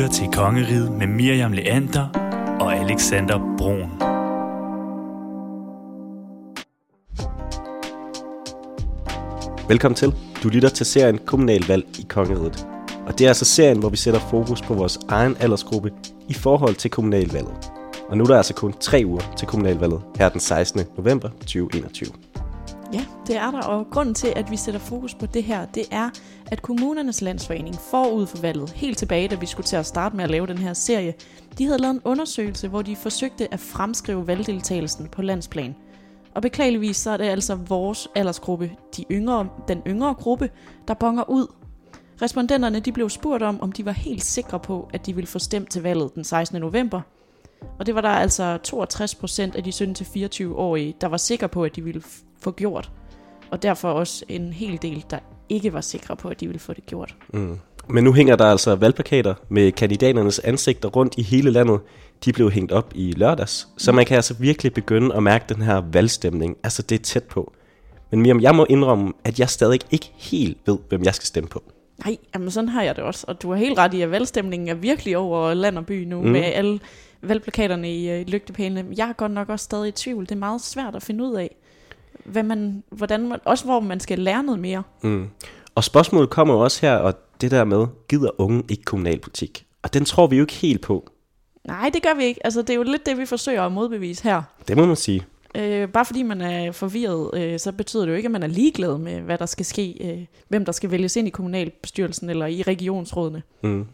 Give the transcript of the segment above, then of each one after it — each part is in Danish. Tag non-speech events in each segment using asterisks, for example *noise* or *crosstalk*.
lytter til Kongeriget med Miriam Leander og Alexander Brun. Velkommen til. Du lytter til serien Kommunalvalg i Kongeriget. Og det er altså serien, hvor vi sætter fokus på vores egen aldersgruppe i forhold til kommunalvalget. Og nu er der altså kun tre uger til kommunalvalget her den 16. november 2021. Ja, det er der, og grunden til, at vi sætter fokus på det her, det er, at kommunernes landsforening forud for valget, helt tilbage, da vi skulle til at starte med at lave den her serie, de havde lavet en undersøgelse, hvor de forsøgte at fremskrive valgdeltagelsen på landsplan. Og beklageligvis så er det altså vores aldersgruppe, de yngre, den yngre gruppe, der bonger ud. Respondenterne de blev spurgt om, om de var helt sikre på, at de ville få stemt til valget den 16. november. Og det var der altså 62 procent af de 17-24-årige, der var sikre på, at de ville få gjort. Og derfor også en hel del, der ikke var sikre på, at de ville få det gjort. Mm. Men nu hænger der altså valgplakater med kandidaternes ansigter rundt i hele landet. De blev hængt op i lørdags, så man kan altså virkelig begynde at mærke den her valgstemning. Altså det er tæt på. Men Miriam, jeg må indrømme, at jeg stadig ikke helt ved, hvem jeg skal stemme på. Nej, jamen sådan har jeg det også. Og du har helt ret i, at valgstemningen er virkelig over land og by nu, Mm. med alle valgplakaterne i øh, lygtepælene. Jeg er godt nok også stadig i tvivl. Det er meget svært at finde ud af, hvad man, hvordan man, også hvor man skal lære noget mere. Mm. Og spørgsmålet kommer jo også her, og det der med, gider unge ikke kommunalpolitik? Og den tror vi jo ikke helt på. Nej, det gør vi ikke. Altså, det er jo lidt det, vi forsøger at modbevise her. Det må man sige. Øh, bare fordi man er forvirret, øh, så betyder det jo ikke, at man er ligeglad med, hvad der skal ske, øh, hvem der skal vælges ind i kommunalbestyrelsen eller i regionsrådene. Mm.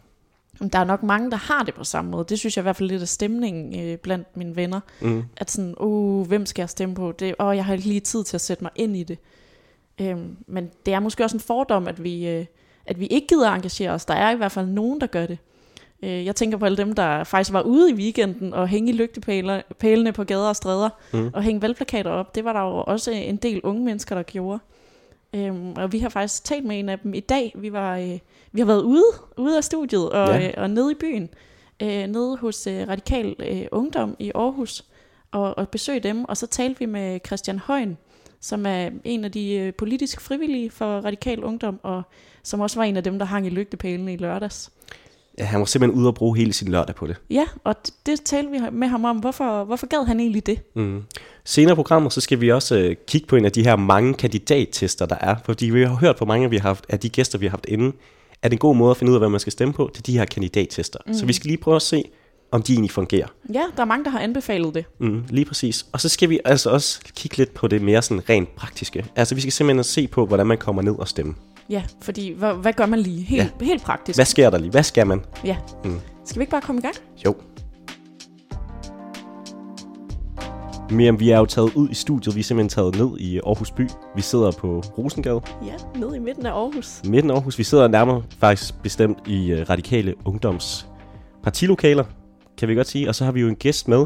Der er nok mange, der har det på samme måde. Det synes jeg i hvert fald lidt af stemningen øh, blandt mine venner. Mm. At sådan, uh, hvem skal jeg stemme på? Det, og jeg har ikke lige tid til at sætte mig ind i det. Øhm, men det er måske også en fordom, at vi, øh, at vi ikke gider engagere os. Der er i hvert fald nogen, der gør det. Øh, jeg tænker på alle dem, der faktisk var ude i weekenden og hænge i lygtepælene på gader og stræder Mm. og hænge valgplakater op. Det var der jo også en del unge mennesker, der gjorde. Øhm, og vi har faktisk talt med en af dem i dag. Vi, var, øh, vi har været ude, ude af studiet og, Ja. øh, og nede i byen. Øh, nede hos øh, Radikal øh, Ungdom i Aarhus. Og, og besøgte dem. Og så talte vi med Christian Højen, som er en af de øh, politisk frivillige for Radikal Ungdom, og som også var en af dem, der hang i lygtepælene i lørdags. Han var simpelthen ude og bruge hele sin lørdag på det. Ja, og det, det talte vi med ham om. Hvorfor, hvorfor gad han egentlig det? Mm. Senere i programmet, så skal vi også øh, kigge på en af de her mange kandidattester, der er. Fordi vi har hørt på mange, vi har haft, af de gæster, vi har haft inde, at en god måde at finde ud af, hvad man skal stemme på, det er de her kandidattester. Mm. Så vi skal lige prøve at se, om de egentlig fungerer. Ja, der er mange, der har anbefalet det. Mm, lige præcis. Og så skal vi altså også kigge lidt på det mere sådan rent praktiske. Altså vi skal simpelthen se på, hvordan man kommer ned og stemme. Ja, fordi hvad, hvad gør man lige? Helt, ja. helt praktisk. Hvad sker der lige? Hvad skal man? Ja. Mm. Skal vi ikke bare komme i gang? Jo. Miriam, vi er jo taget ud i studiet. Vi er simpelthen taget ned i Aarhus by. Vi sidder på Rosengade. Ja, nede i midten af Aarhus. midten af Aarhus. Vi sidder nærmere faktisk bestemt i uh, Radikale Ungdoms partilokaler, kan vi godt sige. Og så har vi jo en gæst med.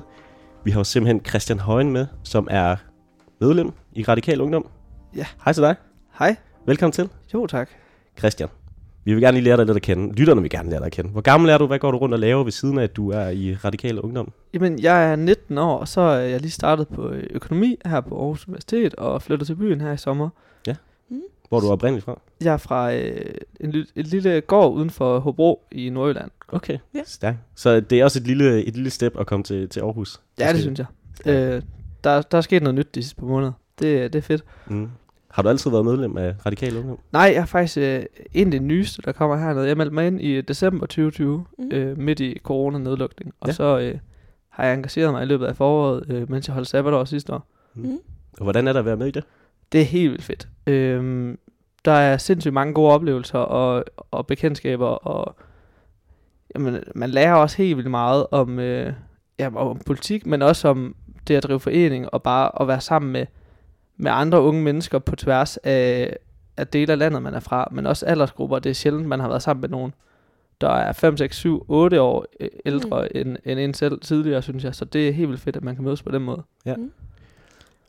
Vi har jo simpelthen Christian Højen med, som er medlem i Radikale Ungdom. Ja. Hej til dig. Hej. Velkommen til, Jo, tak. Christian. Vi vil gerne lige lære dig lidt at kende. Lytterne vil gerne lære dig at kende. Hvor gammel er du? Hvad går du rundt og laver ved siden af, at du er i Radikale Ungdom? Jamen, jeg er 19 år, og så er jeg lige startet på øh, økonomi her på Aarhus Universitet, og flyttet til byen her i sommer. Hvor er du oprindeligt fra? Jeg er fra øh, en, et lille gård uden for Hobro i Nordjylland. Okay, Ja. stærkt. Så det er også et lille, et lille step at komme til, til Aarhus. Ja, det synes jeg. Øh, der, der er sket noget nyt de sidste par måneder. Det, det er fedt. Mm. Har du altid været medlem af Radikale Ungdom? Nej, jeg er faktisk øh, en af de nyeste, der kommer hernede. Jeg meldte mig ind i december 2020, Mm. øh, midt i corona-nedlukning. Og Ja. så øh, har jeg engageret mig i løbet af foråret, øh, mens jeg holdt sabbatår sidste år. Mm. Og hvordan er det at være med i det? Det er helt vildt fedt. Øhm, der er sindssygt mange gode oplevelser og, og bekendtskaber, og jamen, man lærer også helt vildt meget om, øh, ja, om politik, men også om det at drive forening, og bare at være sammen med, med andre unge mennesker på tværs af, af dele af landet, man er fra, men også aldersgrupper. Det er sjældent, man har været sammen med nogen, der er 5, 6, 7, 8 år øh, ældre mm. end, end en selv tidligere, synes jeg. Så det er helt vildt fedt, at man kan mødes på den måde. Og,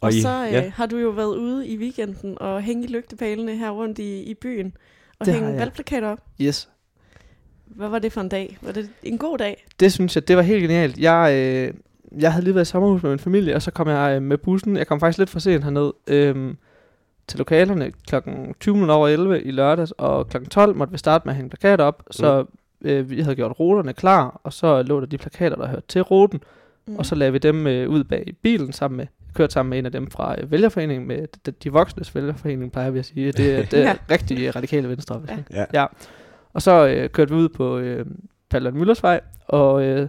og I- så øh, ja. ja. har du jo været ude i weekenden og hænge i lygtepælene her rundt i, i byen. Og Det har hænge valgplakater op. Yes. Hvad var det for en dag? Var det en god dag? Det synes jeg, det var helt genialt. Jeg, øh, jeg havde lige været i sommerhus med min familie, og så kom jeg øh, med bussen. Jeg kom faktisk lidt for sent herned øh, til lokalerne klokken 20 minutter over 11 i lørdags, og klokken 12 måtte vi starte med at hænge plakater op. Så Øh, vi havde gjort ruterne klar, og så lå der de plakater, der hørte til ruten, Mm. mm. og så lagde vi dem øh, ud bag i bilen sammen med, kørte sammen med en af dem fra øh, vælgerforeningen, med de, de voksnes vælgerforening, plejer vi at sige. Det, er- *laughs* det er Ja. rigtig øh, radikale venstre. Ja. Ja. Og så øh, kørte vi ud på øh, Paludan Møllersvej, og øh,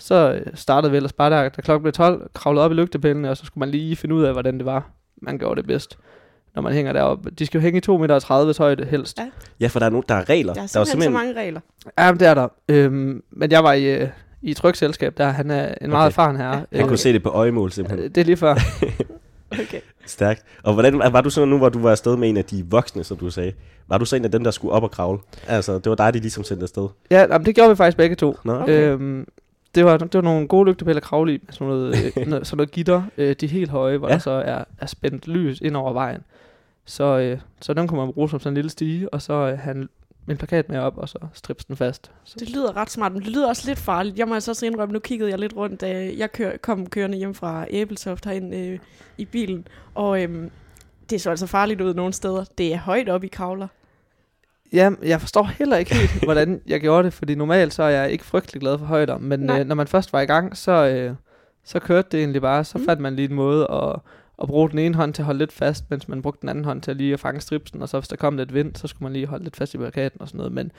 så øh, startede vi ellers bare der, da klokken blev 12, kravlede op i lygtepælene, og så skulle man lige finde ud af, hvordan det var, man gjorde det bedst, når man hænger deroppe. De skal jo hænge i 2,30 meter højde helst. Ja. Ja, for der er, no, der er regler. Der er der var simpelthen, så mange regler. Ja, men det er der. Øhm, men jeg var i, øh, i et trykselskab, der han er en meget Okay. erfaren herre. Han kunne se det på øjemål simpelthen. Øh, Det er lige før. *laughs* Okay. Stærkt. Og hvordan var du så nu, hvor du var afsted med en af de voksne, som du sagde? Var du så en af dem, der skulle op og kravle? Altså, det var dig, de ligesom sendte afsted. Ja, jamen, det gjorde vi faktisk begge to. Nå, Okay. Øhm, det, var, det var nogle gode lygtepæle at kravle i, med sådan noget, *laughs* øh, noget, sådan noget gitter, øh, de er helt høje, hvor Ja. der så er, er spændt lys ind over vejen. Så, øh, så den kunne man bruge som sådan en lille stige, og så øh, han en plakat med op, og så strips den fast. Så. Det lyder ret smart, men det lyder også lidt farligt. Jeg må altså også indrømme, nu kiggede jeg lidt rundt, da jeg kør, kom kørende hjem fra Æbeltoft herind øh, i bilen. Og øhm, det så altså farligt ud nogle steder. Det er højt op i kravler. Ja, jeg forstår heller ikke helt, *laughs* hvordan jeg gjorde det, fordi normalt så er jeg ikke frygtelig glad for højder, men Nej. øh, når man først var i gang, så, øh, så kørte det egentlig bare, så Mm. fandt man lige en måde at, at bruge den ene hånd til at holde lidt fast, mens man brugte den anden hånd til at lige at fange stripsen, og så hvis der kom lidt vind, så skulle man lige holde lidt fast i plakaten og sådan noget, men,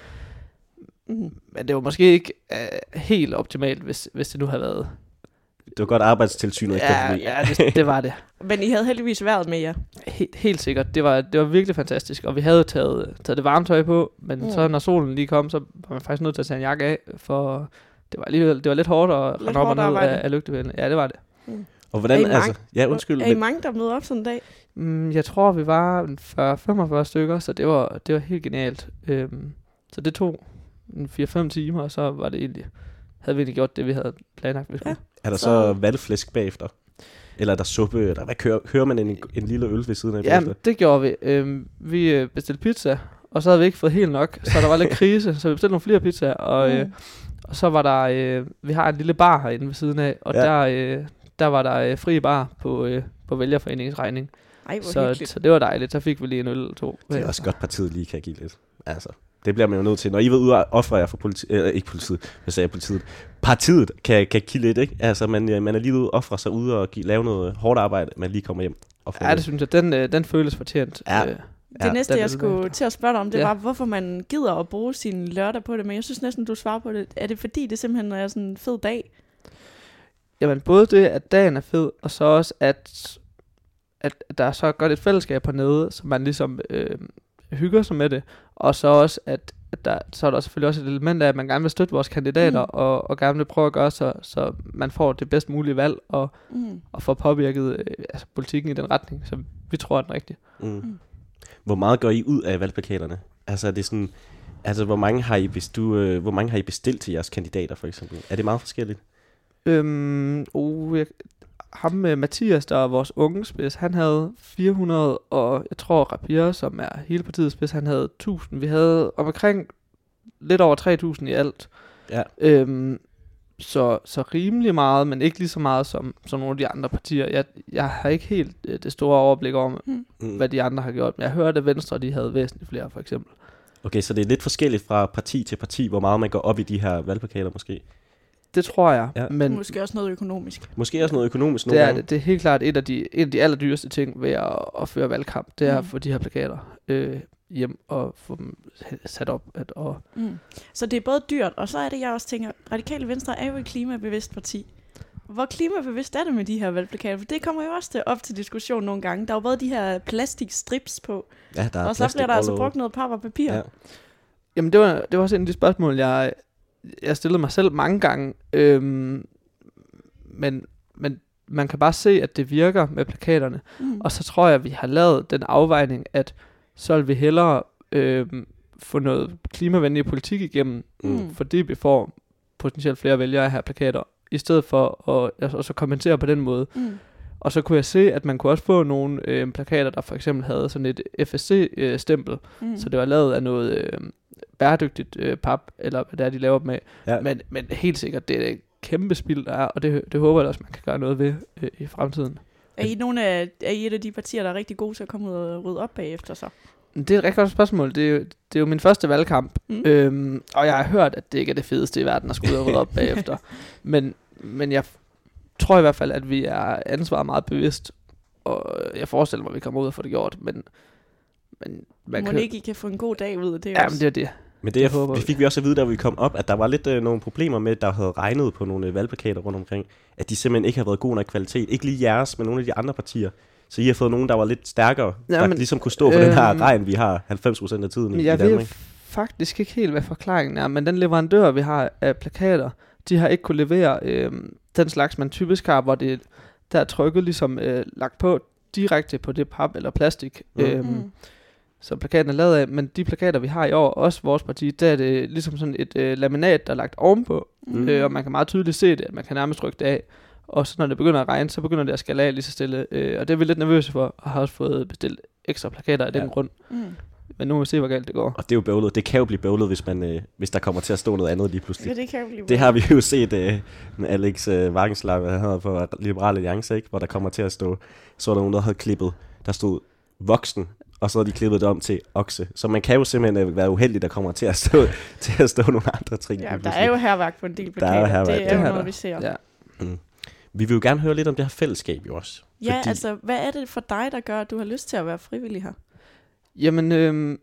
Mm. men det var måske ikke øh, helt optimalt, hvis, hvis det nu havde været. Det var godt arbejdstilsynet ikke Ja, forbi. ja det, det var det. *laughs* Men I havde heldigvis været med jer. Helt, helt sikkert. Det var, det var virkelig fantastisk, og vi havde taget, taget det varme tøj på, men Mm. mm. så når solen lige kom, så var man faktisk nødt til at tage en jakke af, for det var alligevel det var lidt hårdt at rende op og ned af, af lygtepælene. Ja, det var det. Og hvordan, Er I mange? altså, ja, undskyld, er I men, mange, der møder op sådan en dag? Mm, jeg tror, vi var en 40-45 stykker, så det var, det var helt genialt. Øhm, så det tog en 4-5 timer, og så var det egentlig, havde vi egentlig gjort det, vi havde planlagt, vi skulle. er der så, så- valgflæsk bagefter? Eller er der suppe? Eller hvad kører, hører man en, en lille øl ved siden af? Ja, det gjorde vi. Øhm, vi øh, bestilte pizza, og så havde vi ikke fået helt nok, så der var lidt *laughs* krise, så vi bestilte nogle flere pizzaer, og, øh, Mm. og så var der, øh, vi har en lille bar herinde ved siden af, og Ja. ja. der, øh, der var der øh, fri bar på, øh, på vælgerforeningens regning. Ej, hvor Så, hyggeligt. så det var dejligt, så fik vi lige en øl eller to. Det er også godt, partiet lige kan give lidt. Altså, det bliver man jo nødt til. Når I ved ude og ofre jer for politi- øh, ikke politiet, hvad sagde jeg, politiet. Partiet kan, kan give lidt, ikke? Altså, man, øh, man er lige ude og ofre sig ude og give, lave noget hårdt arbejde, man lige kommer hjem. Og får Ja, det synes jeg, den, øh, den føles fortjent. Ja. Øh, Det Ja, næste, jeg skulle til at spørge dig om, det Ja. var, hvorfor man gider at bruge sin lørdag på det, men jeg synes næsten, du svarer på det. Er det fordi, det simpelthen er sådan en fed dag? Jamen både det, at dagen er fed, og så også, at, at der er så godt et fællesskab hernede, så man ligesom øh, hygger sig med det. Og så også, at, at der, så er der selvfølgelig også et element af, at man gerne vil støtte vores kandidater, Mm. og, og gerne vil prøve at gøre så, så man får det bedst mulige valg, og, Mm. og får påvirket øh, altså, politikken i den retning, som vi tror er den rigtige. Mm. Mm. Hvor meget går I ud af valgplakaterne? Altså, er det sådan, altså hvor mange har I, hvis du, øh, hvor mange har I bestilt til jeres kandidater, for eksempel? Er det meget forskelligt? Øhm, oh, jeg, ham med Mathias, der er vores unge spids, han havde 400, og jeg tror Rapier, som er hele partiets spids, han havde 1000. Vi havde omkring lidt over 3000 i alt. Ja. Øhm, så, så rimelig meget, men ikke lige så meget som, som nogle af de andre partier. Jeg, jeg har ikke helt øh, det store overblik om, Mm. Mm. hvad de andre har gjort, men jeg hørte, at Venstre de havde væsentligt flere, for eksempel. Okay, så det er lidt forskelligt fra parti til parti, hvor meget man går op i de her valgplakater måske. Det tror jeg, Ja. men Måske også noget økonomisk. Måske også noget økonomisk nogle det er, gange. det, det er helt klart et af de, en af de allerdyreste ting ved at, at føre valgkamp, det er Mm. at få de her plakater øh, hjem og få dem sat op. At, og, Mm. Så det er både dyrt, og så er det, jeg også tænker, Radikale Venstre er jo et klimabevidst parti. Hvor klimabevidst er det med de her valgplakater? For det kommer jo også til, op til diskussion nogle gange. Der er jo både de her plastikstrips på, Ja, der er og så bliver der altså brugt noget papir og papir. Ja. jamen, det var, det var også en af de spørgsmål, jeg, jeg stillede mig selv mange gange. Øhm, men, men man kan bare se, at det virker med plakaterne. Mm. Og så tror jeg, at vi har lavet den afvejning, at så vil vi hellere øhm, få noget klimavenlig politik igennem, Mm. fordi vi får potentielt flere vælgere af her plakater, i stedet for at altså, og så kompensere på den måde. Mm. Og så kunne jeg se, at man kunne også få nogle øh, plakater, der for eksempel havde sådan et FSC-stempel, Mm. mm. så det var lavet af noget øh, bæredygtigt øh, pap, eller hvad det er, de laver dem med. Ja. Men, men helt sikkert, det er et kæmpe spild, der er, og det, det håber jeg også, man kan gøre noget ved øh, i fremtiden. Er I, nogle af, er I et af de partier, der er rigtig gode til at komme ud og rydde op bagefter så? Det er et rigtig godt spørgsmål. Det er jo, det er jo min første valgkamp, Mm. øhm, og jeg har hørt, at det ikke er det fedeste i verden at skulle ud og rydde op *laughs* bagefter. Men, men jeg tror i hvert fald, at vi er ansvaret meget bevidst, og jeg forestiller mig, at vi kommer ud og får det gjort, men, men Man Må ikke I kan få en god dag ud af det Ja, også? men det er det. Men det, Det det håber vi vi. fik vi også at vide, da vi kom op, at der var lidt øh, nogle problemer med, at der havde regnet på nogle øh, valgplakater rundt omkring, at de simpelthen ikke har været god nok kvalitet. Ikke lige jeres, men nogle af de andre partier. Så I har fået nogen, der var lidt stærkere, ja, der men, ligesom kunne stå for øh, den her øhm, regn, vi har 90% af tiden i, Men i jeg Danmark. ved faktisk ikke helt, hvad forklaringen er, men den leverandør, vi har af plakater, de har ikke kunne levere øh, den slags, man typisk har, hvor det der er trykket ligesom øh, lagt på direkte på det pap eller plastik, mm. øh, Mm. Som plakaten er lavet af. Men de plakater, vi har i år, også vores parti, der er det ligesom sådan et øh, laminat, der er lagt ovenpå, Mm. øh, og man kan meget tydeligt se det, at man kan nærmest rykke det af. Og så når det begynder at regne, så begynder det at skale af lige så stille. Øh, og det er vi lidt nervøse for, og har også fået bestilt ekstra plakater af Ja. den grund. Mm. Men nu må vi se, hvor galt det går. Og det er jo bøvlet. Det kan jo blive bøvlet, hvis, man, øh, hvis der kommer til at stå noget andet lige Ja, pludselig. det kan jo blive Det har vi jo set øh, med Alex øh, Wagenslag, hvad han hedder på Liberale Alliance, ikke? hvor der kommer til at stå, så er der nogen, der havde klippet, der stod voksen, og så har de klippet det om til okse. Så man kan jo simpelthen øh, være uheldig, der kommer til at stå, *laughs* til at stå nogle andre ting. Ja, der er jo herværk på en del Der er jo plakater. hærværk, det er jo noget, vi ser. Ja. Vi vil jo gerne høre lidt om det her fællesskab jo også. Ja, Fordi- altså, hvad er det for dig, der gør, at du har lyst til at være frivillig her? Jamen, øhm,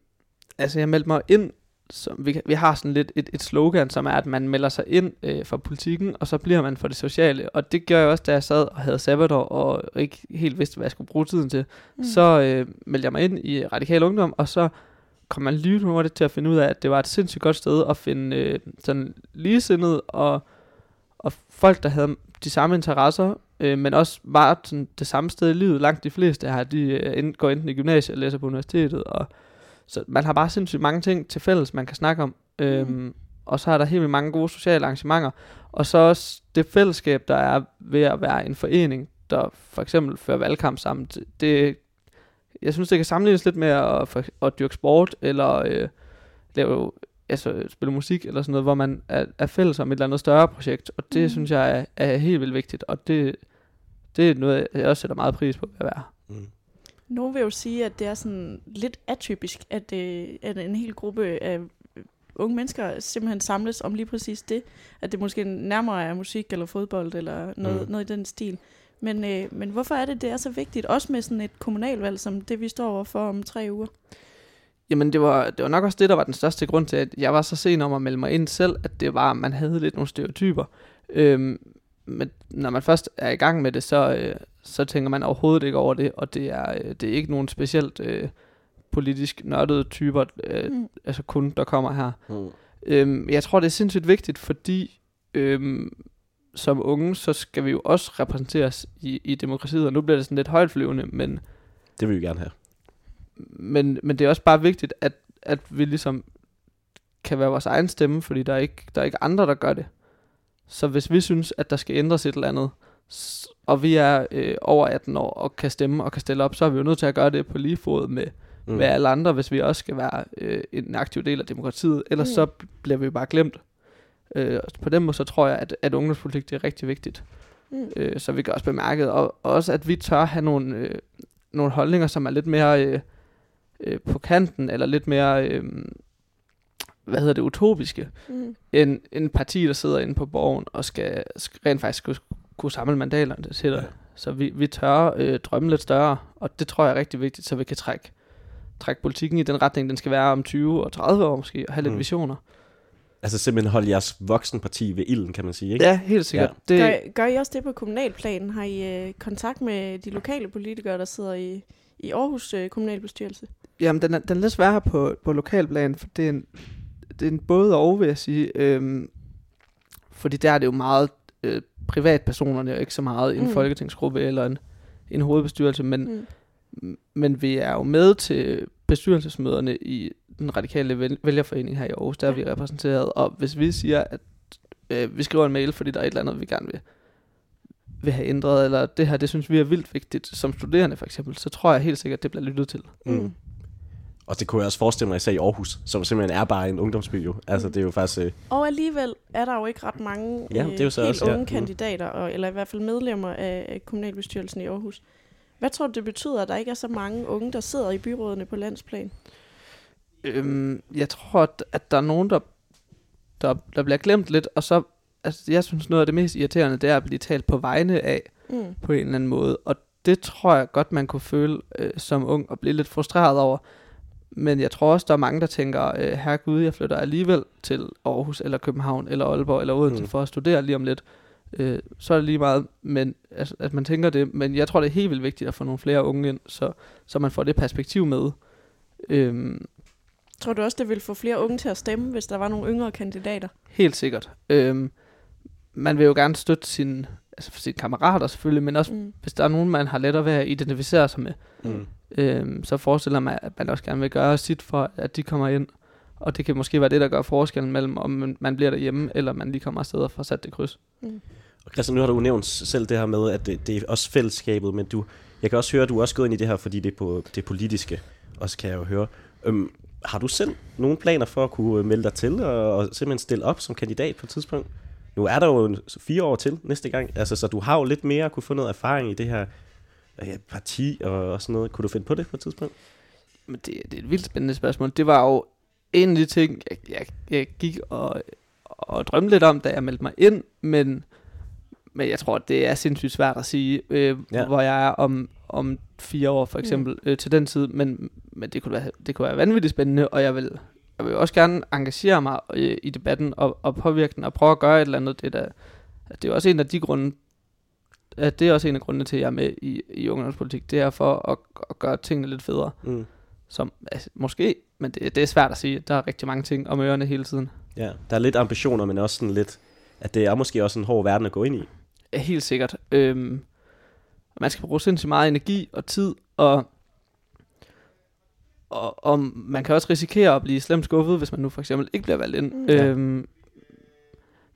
altså jeg meldte mig ind, som vi, vi har sådan lidt et, et slogan, som er, at man melder sig ind øh, for politikken, og så bliver man for det sociale. Og det gør jeg også, da jeg sad og havde sabbatår, og ikke helt vidste, hvad jeg skulle bruge tiden til. Mm. Så øh, meldte jeg mig ind i Radikal Ungdom, og så kom man lige hurtigt til at finde ud af, at det var et sindssygt godt sted at finde øh, sådan ligesindede og, og folk, der havde de samme interesser, øh, men også var sådan det samme sted i livet. Langt de fleste her, de øh, går enten i gymnasiet eller læser på universitetet, og så man har bare sindssygt mange ting til fælles, man kan snakke om. Øhm, og så er der helt vildt mange gode sociale arrangementer. Og så også det fællesskab, der er ved at være en forening, der for eksempel fører valgkamp sammen. Det- jeg synes, det kan sammenlignes lidt med at, for, at dyrke sport, eller øh, lave, altså, spille musik, eller sådan noget, hvor man er, er fælles om et eller andet større projekt. Og det Mm. mm. synes jeg er, er helt vildt vigtigt, og det, det er noget, jeg også sætter meget pris på at være. Mm. Nogle vil jo sige, at det er sådan lidt atypisk, at, øh, at en hel gruppe af unge mennesker simpelthen samles om lige præcis det. At det måske nærmere er musik eller fodbold eller noget, mm. noget i den stil. Men, øh, men hvorfor er det, det er så vigtigt? Også med sådan et kommunalvalg, som det vi står overfor om tre uger. Jamen, det var, det var nok også det, der var den største grund til, at jeg var så sen om at melde mig ind selv, at det var, at man havde lidt nogle stereotyper. Øhm, men når man først er i gang med det, så, øh, så tænker man overhovedet ikke over det, og det er, øh, det er ikke nogen specielt øh, politisk nørdede typer, øh, Mm. altså kun, der kommer her. Mm. Øhm, jeg tror, det er sindssygt vigtigt, fordi øhm, som unge, så skal vi jo også repræsenteres i, i demokratiet, og nu bliver det sådan lidt højtflyvende, men Det vil vi gerne have. men, men det er også bare vigtigt, at, at vi ligesom kan være vores egen stemme, fordi der er, ikke, der er ikke andre, der gør det. Så hvis vi synes, at der skal ændres et eller andet, og vi er øh, over 18 år og kan stemme og kan stille op, så er vi jo nødt til at gøre det på lige fod med, mm. med alle andre, hvis vi også skal være øh, en aktiv del af demokratiet. Ellers Mm. så bliver vi bare glemt. Øh, på den måde, så tror jeg, at, at ungdomspolitik det er rigtig vigtigt. Mm. Øh, så vi kan også bemærke, og, og også at vi tør have nogle, øh, nogle holdninger, som er lidt mere øh, øh, på kanten, eller lidt mere, øh, hvad hedder det, utopiske, Mm. end en parti, der sidder inde på borgen og skal, skal rent faktisk kunne, kunne samle mandaterne til det. Ja. Så vi, vi tør øh, drømme lidt større, og det tror jeg er rigtig vigtigt, så vi kan trække, trække politikken i den retning, den skal være om 20 og 30 år måske, og have lidt Mm. visioner. Altså simpelthen holde jeres voksenparti ved ilden, kan man sige, ikke? Ja, helt sikkert. Ja. Det, Gør, gør I også det på kommunalplanen? Har I øh, kontakt med de lokale politikere, der sidder i, i Aarhus øh, kommunalbestyrelse? Jamen, den er, den er lidt sværere på, på lokalplan, for det er en, det er en både og, vil jeg sige. Øhm, fordi der er det jo meget øh, privatpersonerne, og ikke så meget en Mm. mm. folketingsgruppe eller en, en hovedbestyrelse. Men, Mm. men vi er jo med til bestyrelsesmøderne i den radikale væl- vælgerforening her i Aarhus. Der er vi repræsenteret, og hvis vi siger, at øh, vi skriver en mail, fordi der er et eller andet, vi gerne vil, vil have ændret, eller det her, det synes vi er vildt vigtigt, som studerende for eksempel, så tror jeg helt sikkert, det bliver lyttet til. Mm. Og det kunne jeg også forestille mig, især i Aarhus, som simpelthen er bare en ungdomsby jo. Altså Mm. det er jo faktisk... Øh, Og alligevel er der jo ikke ret mange Ja, det er jo så helt også, ja. unge Mm. kandidater, og, eller i hvert fald medlemmer af, af kommunalbestyrelsen i Aarhus. Hvad tror du, det betyder, at der ikke er så mange unge, der sidder i byrådene på landsplan? Øhm, jeg tror, at, at der er nogen, der, der, der bliver glemt lidt, og så, altså, jeg synes noget af det mest irriterende, det er at blive talt på vegne af, Mm. på en eller anden måde, og det tror jeg godt, man kunne føle øh, som ung, og blive lidt frustreret over. Men jeg tror også, der er mange, der tænker, øh, herregud, jeg flytter alligevel til Aarhus, eller København, eller Aalborg, eller Odense, Mm. for at studere lige om lidt. Øh, så er det lige meget, men, altså, at man tænker det. Men jeg tror, det er helt vildt vigtigt at få nogle flere unge ind, så, så man får det perspektiv med. Øhm, Tror du også, det ville få flere unge til at stemme, hvis der var nogle yngre kandidater? Helt sikkert. Øhm, man vil jo gerne støtte sine, altså for sine kammerater selvfølgelig, men også Mm. hvis der er nogen, man har lettere ved at identificere sig med, Mm. øhm, så forestiller man, at man også gerne vil gøre sit for, at de kommer ind. Og det kan måske være det, der gør forskellen mellem, om man- bliver derhjemme, eller man lige kommer afsted og får sat det kryds. Og Christian, nu har du nævnt selv det her med, at det, det er også fællesskabet, men du, jeg kan også høre, at du er også gået ind i det her, fordi det er på det politiske, også kan jeg jo høre. Øhm, har du selv nogle planer for at kunne melde dig til og, og simpelthen stille op som kandidat på et tidspunkt? Nu er der jo fire år til næste gang, altså, så du har jo lidt mere at kunne få noget erfaring i det her ja, parti og, og sådan noget. Kunne du finde på det på et tidspunkt? Men det, det er et vildt spændende spørgsmål. Det var jo en af de ting, jeg, jeg, jeg gik og, og drømte lidt om, da jeg meldte mig ind, men, men jeg tror, det er sindssygt svært at sige, øh, Ja. ja. hvor jeg er om, om fire år for eksempel mm. øh, til den tid, men, men det, kunne være, det kunne være vanvittigt spændende, og jeg vil, jeg vil også gerne engagere mig øh, i debatten og, og påvirke den og prøve at gøre et eller andet. Det, der, det er også en af de grunde, at det er også en af grundene til, at jeg er med i, i ungdomspolitik, det er for at, at gøre tingene lidt federe. Mm. Som, altså, måske, men det, det er svært at sige. Der er rigtig mange ting om ørerne hele tiden. Ja, der er lidt ambitioner, men også sådan lidt, at det er måske også en hård verden at gå ind i. Ja, helt sikkert. Øhm, man skal bruge sindssygt meget energi og tid, og, og, og man kan også risikere at blive slemt skuffet, hvis man nu for eksempel ikke bliver valgt ind. Mm. Ja. Øhm,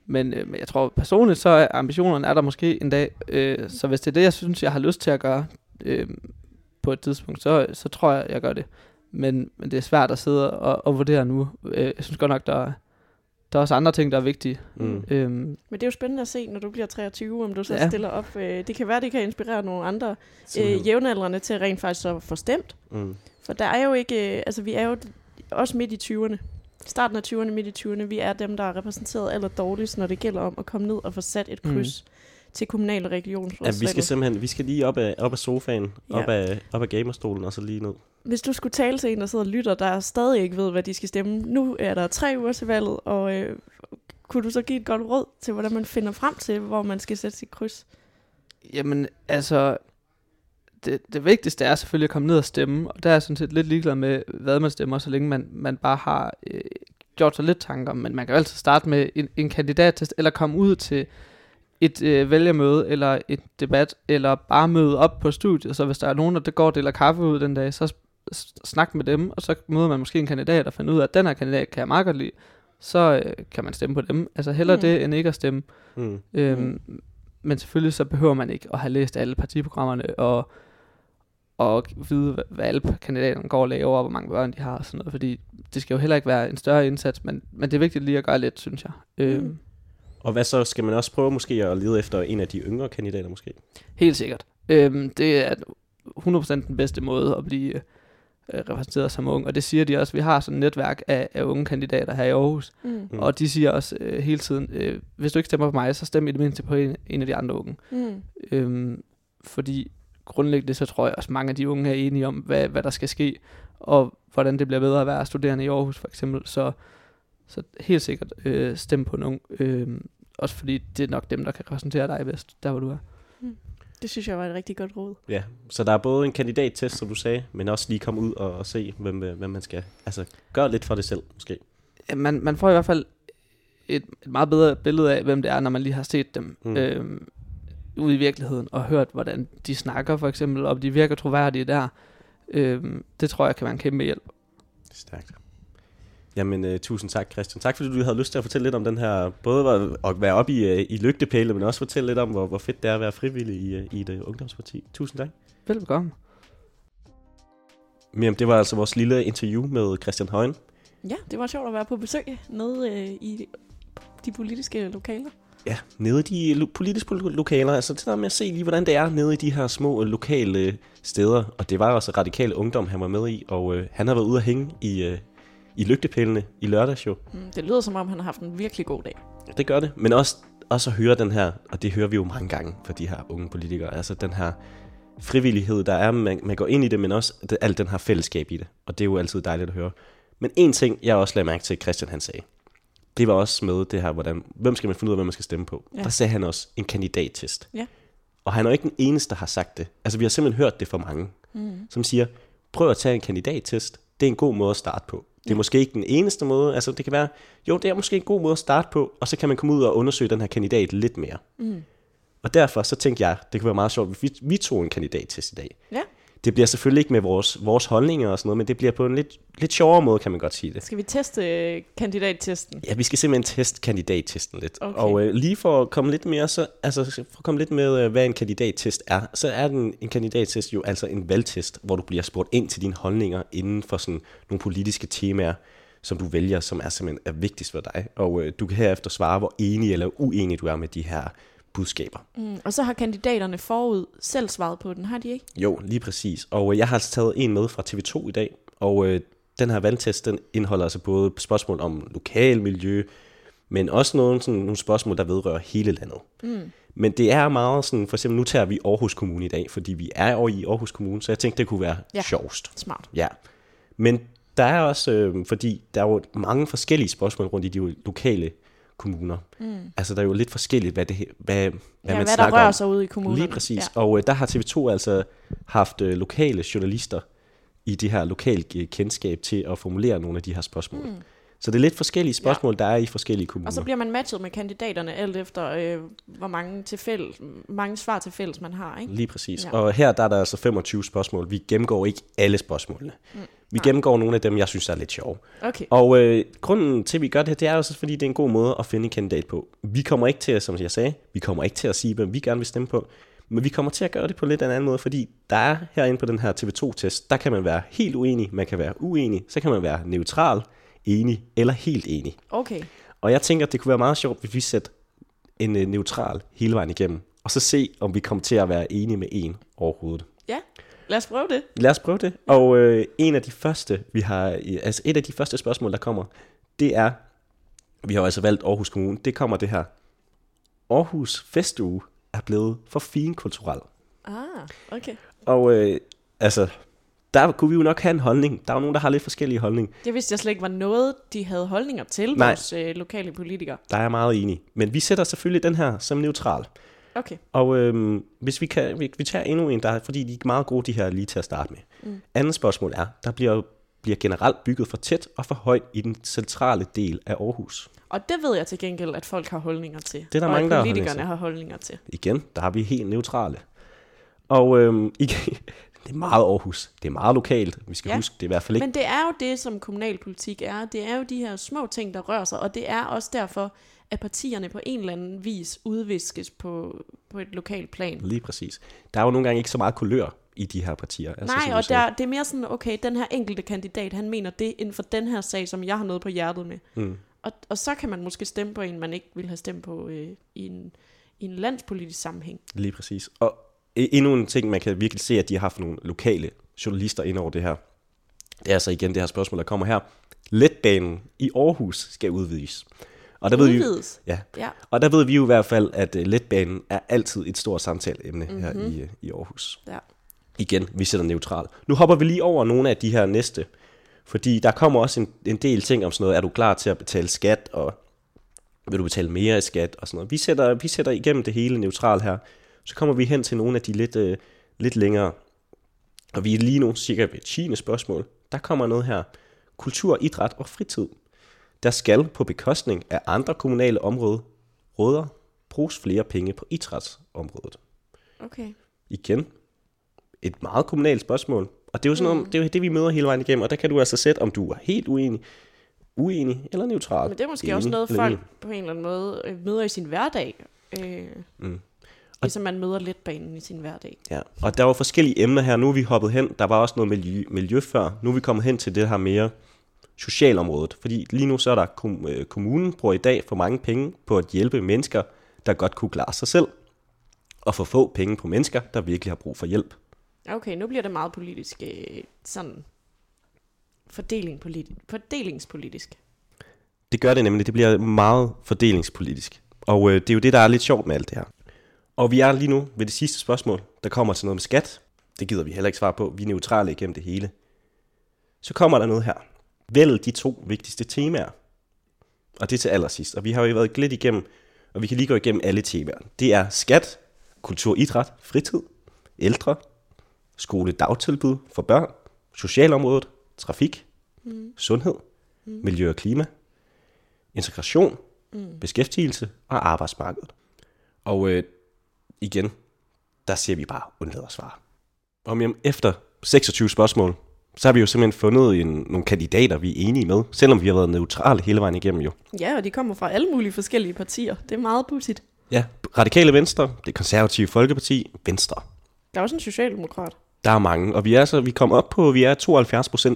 men, øh, men jeg tror personligt, så er ambitionerne er der måske en dag. Øh, så hvis det er det, jeg synes, jeg har lyst til at gøre øh, på et tidspunkt, så, så tror jeg, jeg gør det. Men, men det er svært at sidde og, og vurdere nu. Øh, jeg synes godt nok, der, er- der er også andre ting, der er vigtige. Mm. Øhm, Men det er jo spændende at se, når du bliver 23, om du så ja. Stiller op. Øh, det kan være, det kan inspirere nogle andre øh, jævnaldrende til rent faktisk at få stemt. Mm. For der er jo ikke, øh, altså vi er jo også midt i 20'erne. Starten af 20'erne, midt i 20'erne. Vi er dem, der er repræsenteret aller dårligst, når det gælder om at komme ned og få sat et kryds mm. til kommunal- og Ja, regionsrådsvalget. vi skal simpelthen, vi skal lige op af, op af sofaen, Ja. op, af, op af gamerstolen og så lige ned. Hvis du skulle tale til en, der sidder og lytter, der stadig ikke ved, hvad de skal stemme. Nu er der tre uger til valget, og øh, kunne du så give et godt råd til, hvordan man finder frem til, hvor man skal sætte sit kryds? Jamen, altså, det, det vigtigste er selvfølgelig at komme ned og stemme, og der er jeg sådan set lidt ligeglad med, hvad man stemmer, så længe man, man bare har øh, gjort sig lidt tanker, men man kan jo altid starte med en, en kandidattest, eller komme ud til et øh, vælgermøde, eller et debat, eller bare møde op på studiet, så hvis der er nogen, der går og deler kaffe ud den dag, så snak med dem, og så møder man måske en kandidat og finder ud af, at den her kandidat kan jeg meget godt lide, så øh, kan man stemme på dem. Altså hellere Mm. mm. det, end ikke at stemme. Mm. Øhm, Men selvfølgelig så behøver man ikke at have læst alle partiprogrammerne og, og vide, hvad, alle kandidaterne går og laver, og hvor mange børn de har og sådan noget, fordi det skal jo heller ikke være en større indsats, men, men det er vigtigt lige at gøre lidt, synes jeg. Øhm, Mm. Og hvad så, skal man også prøve måske at lede efter en af de yngre kandidater måske? Helt sikkert. Øhm, det er 100% den bedste måde at blive øh, repræsenteret som ung, og det siger de også. Vi har sådan et netværk af, af unge kandidater her i Aarhus. Mm. mm. og de siger også øh, hele tiden, øh, hvis du ikke stemmer på mig, så stem i det mindste på en, en af de andre unge. Mm. Øhm, fordi grundlæggende så tror jeg også, mange af de unge er enige om, hvad, hvad der skal ske, og hvordan det bliver bedre at være studerende i Aarhus for eksempel. Så, så helt sikkert øh, stem på en ung. Øh, også fordi det er nok dem, der kan repræsentere dig bedst, der hvor du er. Det synes jeg var et rigtig godt råd. Ja, så der er både en kandidattest, som du sagde, men også lige komme ud og, og se, hvem, øh, hvem man skal. Altså, gøre lidt for det selv, måske. Ja, Man, man får i hvert fald et, et meget bedre billede af, hvem det er, når man lige har set dem Mm. mm. øhm, ude i virkeligheden, og hørt, hvordan de snakker for eksempel, og de virker troværdige der. Øhm, det tror jeg kan være en kæmpe hjælp. Stærkt. Jamen, uh, tusind tak, Christian. Tak, fordi du havde lyst til at fortælle lidt om den her, både var- at være oppe i, uh, i lygtepæle, men også fortælle lidt om, hvor, hvor fedt det er at være frivillig i, uh, i et uh, ungdomsparti. Tusind tak. Velbekomme. Miriam, det var altså vores lille interview med Christian Højen. Ja, det var sjovt at være på besøg nede øh, i de politiske lokaler. Ja, nede i de lo- politiske lo- lokaler, altså det der med at se lige, hvordan det er nede i de her små øh, lokale steder. Og det var også radikal ungdom, han var med i, og øh, han har været ude at hænge i, øh, i lygtepælene i lørdags jo. Mm, det lyder som om, han har haft en virkelig god dag. Det gør det. Men også, også at høre den her, og det hører vi jo mange gange for de her unge politikere, altså den her frivillighed, der er, man, man går ind i det, men også det, alt den her fællesskab i det. Og det er jo altid dejligt at høre. Men en ting, jeg også lagde mærke til, Christian han sagde, det var også med det her, hvordan, hvem skal man finde ud af, hvem man skal stemme på. Ja. Der sagde han også en kandidattest. Ja. Og han er jo ikke den eneste, der har sagt det. Altså vi har simpelthen hørt det for mange, mm. som siger, prøv at tage en kandidattest. Det er en god måde at starte på. Det er måske ikke den eneste måde. Altså det kan være, jo det er måske en god måde at starte på, og så kan man komme ud og undersøge den her kandidat lidt mere. Mm. Og derfor så tænkte jeg, det kunne være meget sjovt, hvis vi, vi tog en kandidattest i dag. Ja. Det bliver selvfølgelig ikke med vores, vores holdninger og sådan noget, men det bliver på en lidt, lidt sjovere måde, kan man godt sige det. Skal vi teste øh, kandidattesten? Ja, vi skal simpelthen teste kandidattesten lidt. Okay. Og øh, lige for at komme lidt mere, så, altså for at komme lidt med, øh, hvad en kandidattest er, så er den, en kandidattest jo altså en valgtest, hvor du bliver spurgt ind til dine holdninger inden for sådan nogle politiske temaer, som du vælger, som er simpelthen er vigtigst for dig. Og øh, du kan herefter svare, hvor enig eller uenig du er med de her budskaber. Mm, og så har kandidaterne forud selv svaret på den, har de ikke? Jo, lige præcis. Og øh, jeg har altså taget en med fra TV2 i dag, og øh, den her valgtest, den indeholder altså både spørgsmål om lokal miljø, men også nogle, sådan, nogle spørgsmål, der vedrører hele landet. Mm. Men det er meget sådan, for eksempel nu tager vi Aarhus Kommune i dag, fordi vi er over i Aarhus Kommune, så jeg tænkte, det kunne være ja. sjovest. Smart. Ja, men der er også, øh, fordi der er jo mange forskellige spørgsmål rundt i de lokale kommuner. Mm. Altså der er jo lidt forskelligt, hvad, det, hvad, hvad ja, man hvad der snakker rører om. sig ude i kommunerne. Lige præcis. Ja. Og øh, der har TV2 altså haft øh, lokale journalister i det her lokale øh, kendskab til at formulere nogle af de her spørgsmål. Mm. Så det er lidt forskellige spørgsmål, ja. der er i forskellige kommuner. Og så bliver man matchet med kandidaterne, alt efter øh, hvor mange, til fælles, mange svar til fælles man har, ikke? Lige præcis. Ja. Og her der er der altså 25 spørgsmål. Vi gennemgår ikke alle spørgsmålene. Mm. Vi gennemgår nogle af dem, jeg synes er lidt sjove. Okay. Og øh, grunden til, at vi gør det, det er også, fordi det er en god måde at finde en kandidat på. Vi kommer ikke til at, som jeg sagde, vi kommer ikke til at sige, hvem vi gerne vil stemme på. Men vi kommer til at gøre det på lidt en anden måde, fordi der er herinde på den her TV2-test, der kan man være helt uenig, man kan være uenig, så kan man være neutral, enig eller helt enig. Okay. Og jeg tænker, at det kunne være meget sjovt, hvis vi sætter en øh, neutral hele vejen igennem, og så se, om vi kommer til at være enige med en overhovedet. Lad os prøve det. Lad os prøve det. Og øh, en af de første, vi har, altså et af de første spørgsmål, der kommer, det er, vi har jo altså valgt Aarhus Kommune, det kommer det her. Aarhus Festuge er blevet for finkulturel. Ah, okay. Og øh, altså, der kunne vi jo nok have en holdning. Der er jo nogen, der har lidt forskellige holdninger. Jeg vidste jeg slet ikke var noget, de havde holdninger til, Nej. vores øh, lokale politikere. Der er jeg meget enig. Men vi sætter selvfølgelig den her som neutral. Okay. Og øhm, hvis vi kan, vi, vi tager endnu en, der, er- fordi de er meget gode, de her lige til at starte med. Mm. Andet spørgsmål er, der bliver, bliver generelt bygget for tæt og for højt i den centrale del af Aarhus. Og det ved jeg til gengæld, at folk har holdninger til. Det er der og mange, der har politikerne holdninger til. har holdninger til. Igen, der er vi helt neutrale. Og øhm, *laughs* igen, det er meget Aarhus. Det er meget lokalt. Vi skal ja. huske, det er i hvert fald ikke... Men det er jo det, som kommunalpolitik er. Det er jo de her små ting, der rører sig, og det er også derfor, at partierne på en eller anden vis udviskes på, på et lokalt plan. Lige præcis. Der er jo nogle gange ikke så meget kulør i de her partier. Altså, Nej, og der, det er mere sådan, okay, den her enkelte kandidat, han mener det inden for den her sag, som jeg har noget på hjertet med. Mm. Og, og så kan man måske stemme på en, man ikke ville have stemt på øh, i, en, i en landspolitisk sammenhæng. Lige præcis. Og e- endnu en ting, man kan virkelig se, at de har haft nogle lokale journalister ind over det her. Det er altså igen det her spørgsmål, der kommer her. Letbanen i Aarhus skal udvides. Og der ved vi, ja, Ja. og der ved vi jo i hvert fald, at uh, letbanen er altid et stort samtaleemne mm-hmm. her i, uh, i Aarhus. ja. Igen, vi sætter neutral. Nu hopper vi lige over nogle af de her næste, fordi der kommer også en, en del ting om sådan noget, er du klar til at betale skat, og vil du betale mere i skat, og sådan noget. Vi sætter, vi sætter igennem det hele neutral her. Så kommer vi hen til nogle af de lidt, øh, lidt længere, og vi er lige nu cirka ved 10. spørgsmål. Der kommer noget her. Kultur, idræt og fritid. Der skal på bekostning af andre kommunale områder råder bruges flere penge på idrætsområdet Okay. igen et meget kommunalt spørgsmål. Og det er jo sådan Mm. noget, det, er jo det, vi møder hele vejen igennem, og der kan du altså sætte, om du er helt uenig, uenig eller neutral. Men det er måske Enig også noget, folk uenig. på en eller anden måde øh, møder i sin hverdag. Øh, Mm. ligesom man møder letbanen i sin hverdag. Ja. Og der var forskellige emner her. Nu er vi hoppet hen. Der var også noget miljø, miljø før. Nu er vi kommet hen til det her mere socialområdet. Fordi lige nu så er der øh, kommunen bruger i dag for mange penge på at hjælpe mennesker, der godt kunne klare sig selv. Og for få penge på mennesker, der virkelig har brug for hjælp. Okay, nu bliver det meget politisk øh, sådan fordeling politi- fordelingspolitisk. Det gør det nemlig. Det bliver meget fordelingspolitisk. Og øh, det er jo det, der er lidt sjovt med alt det her. Og vi er lige nu ved det sidste spørgsmål, der kommer til noget med skat. Det gider vi heller ikke svare på. Vi er neutrale igennem det hele. Så kommer der noget her. Vælg de to vigtigste temaer. Og det er til allersidst. Og vi har jo været lidt igennem, og vi kan lige gå igennem alle temaer. Det er skat, kultur, idræt, fritid, ældre, skole, dagtilbud for børn, socialområdet, trafik, mm. sundhed, mm. miljø og klima, integration, mm. beskæftigelse og arbejdsmarkedet. Og øh, igen, der siger vi bare undlad at svare. Om jamen, efter 26 spørgsmål, så har vi jo simpelthen fundet en, nogle kandidater, vi er enige med, selvom vi har været neutrale hele vejen igennem jo. Ja, og de kommer fra alle mulige forskellige partier. Det er meget pudsigt. Ja, Radikale Venstre, det konservative Folkeparti, Venstre. Der er også en socialdemokrat. Der er mange, og vi er så vi kom op på, vi er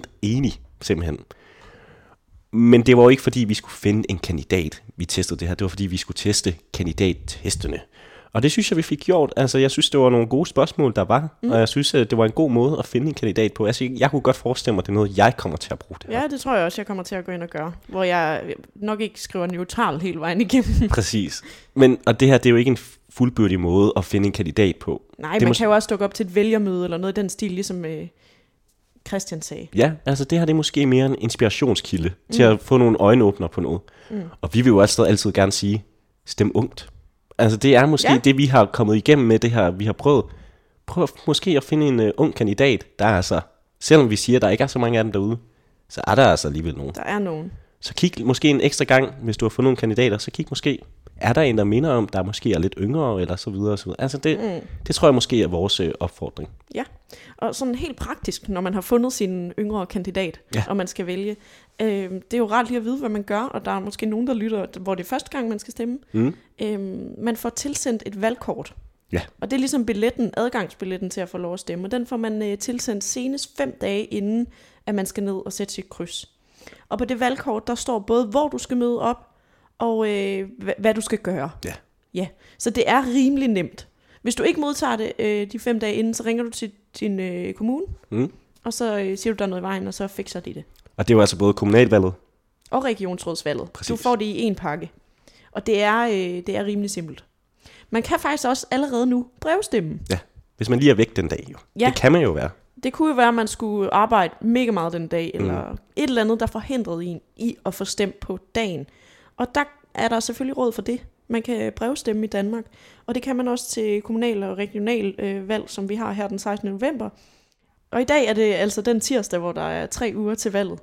72% enige, simpelthen. Men det var jo ikke fordi, vi skulle finde en kandidat, vi testede det her. Det var fordi, vi skulle teste kandidattestene. Og det synes jeg, vi fik gjort. Altså, jeg synes, det var nogle gode spørgsmål, der var. Mm. Og jeg synes, at det var en god måde at finde en kandidat på. Altså, jeg kunne godt forestille mig, at det er noget, jeg kommer til at bruge det her. Ja, det tror jeg også, jeg kommer til at gå ind og gøre. Hvor jeg nok ikke skriver neutral hele vejen igennem. *laughs* Præcis. Men, og det her, det er jo ikke en fuldbyrdig måde at finde en kandidat på. Nej, det man mås- kan jo også dukke op til et vælgermøde, eller noget i den stil, ligesom øh, Christian sagde. Ja, altså det her det er måske mere en inspirationskilde mm. til at få nogle øjenåbner på noget. Mm. Og vi vil jo altid, altid gerne sige, stem ungt. Altså det er måske Ja. det, vi har kommet igennem med det her, vi har prøvet. Prøv måske at finde en uh, ung kandidat, der er altså, selvom vi siger, at der ikke er så mange af dem derude, så er der altså alligevel nogen. Der er nogen. Så kig måske en ekstra gang, hvis du har fundet nogle kandidater, så kig måske, er der en, der minder om, der måske er lidt yngre, eller så videre, og så videre. Altså det, mm. det tror jeg måske er vores øh, opfordring. Ja, og sådan helt praktisk, når man har fundet sin yngre kandidat, Ja. og man skal vælge. Øh, det er jo rart lige at vide, hvad man gør, og der er måske nogen, der lytter, hvor det er første gang, man skal stemme. Mm. Øh, man får tilsendt et valgkort. Ja. Og det er ligesom billetten, adgangsbilletten til at få lov at stemme. Og den får man øh, tilsendt senest fem dage inden, at man skal ned og sætte sit kryds. Og på det valgkort, der står både, hvor du skal møde op, og øh, hvad, hvad du skal gøre. Ja. Ja, så det er rimelig nemt. Hvis du ikke modtager det øh, de fem dage inden, så ringer du til din øh, kommune, Mm. og så øh, siger du, der er noget i vejen, og så fikser de det. Og det er jo altså både kommunalvalget, Og regionsrådsvalget. Præcis. Du får det i en pakke. Og det er, øh, det er rimelig simpelt. Man kan faktisk også allerede nu brevstemme. ja, hvis man lige er væk den dag jo. Ja. Det kan man jo være. Det kunne jo være, at man skulle arbejde mega meget den dag, eller et eller andet, der forhindrede en i at få stemt på dagen. Og der er der selvfølgelig råd for det. Man kan brevstemme i Danmark, og det kan man også til kommunal og regional øh, valg, som vi har her den 16. november. Og i dag er det altså den tirsdag, hvor der er tre uger til valget.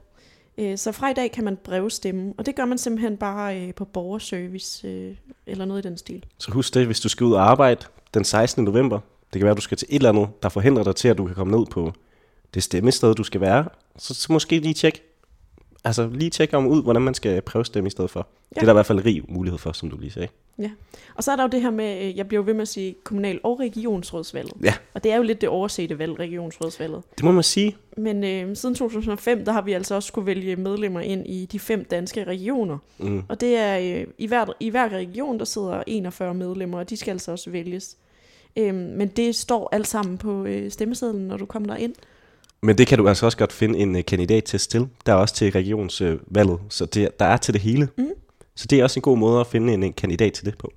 Øh, så fra i dag kan man brevstemme, og det gør man simpelthen bare øh, på borgerservice øh, eller noget i den stil. Så husk det, hvis du skal ud og arbejde den 16. november. Det kan være, at du skal til et eller andet, der forhindrer dig til, at du kan komme ned på det stemmested, du skal være. Så, så måske lige tjek. Altså lige tjek om ud, hvordan man skal prøvestemme i stedet for. Ja. Det er der i hvert fald rig mulighed for, som du lige sagde. Ja. Og så er der jo det her med, øh, jeg bliver jo ved med at sige kommunal- og regionsrådsvalget. Ja. Og det er jo lidt det oversete valg, regionsrådsvalget. Det må man sige. Men øh, siden 2005, der har vi altså også skulle vælge medlemmer ind i de fem danske regioner. Mm. Og det er øh, i, hver, i hver region, der sidder 41 medlemmer, og de skal altså også vælges. Øhm, men det står alt sammen på øh, stemmesedlen, når du kommer der ind. Men det kan du altså også godt finde en uh, kandidattest til. Der er også til regionsvalget, så det, der er til det hele. Mm. Så det er også en god måde at finde en, en kandidat til det på.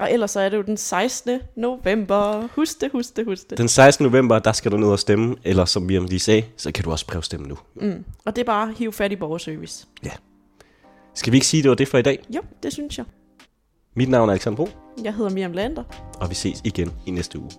Og ellers så er det jo den 16. november. Husk det, husk det, husk det. Den 16. november, der skal du ned og stemme, eller som Miriam lige sagde, så kan du også prøvestemme nu. Mm. Og det er bare at hive fat i borgerservice. Skal vi ikke sige, det var det for i dag? Jo, det synes jeg. Mit navn er Alexander Bro, Jeg hedder Miriam Lander. og vi ses igen i næste uge.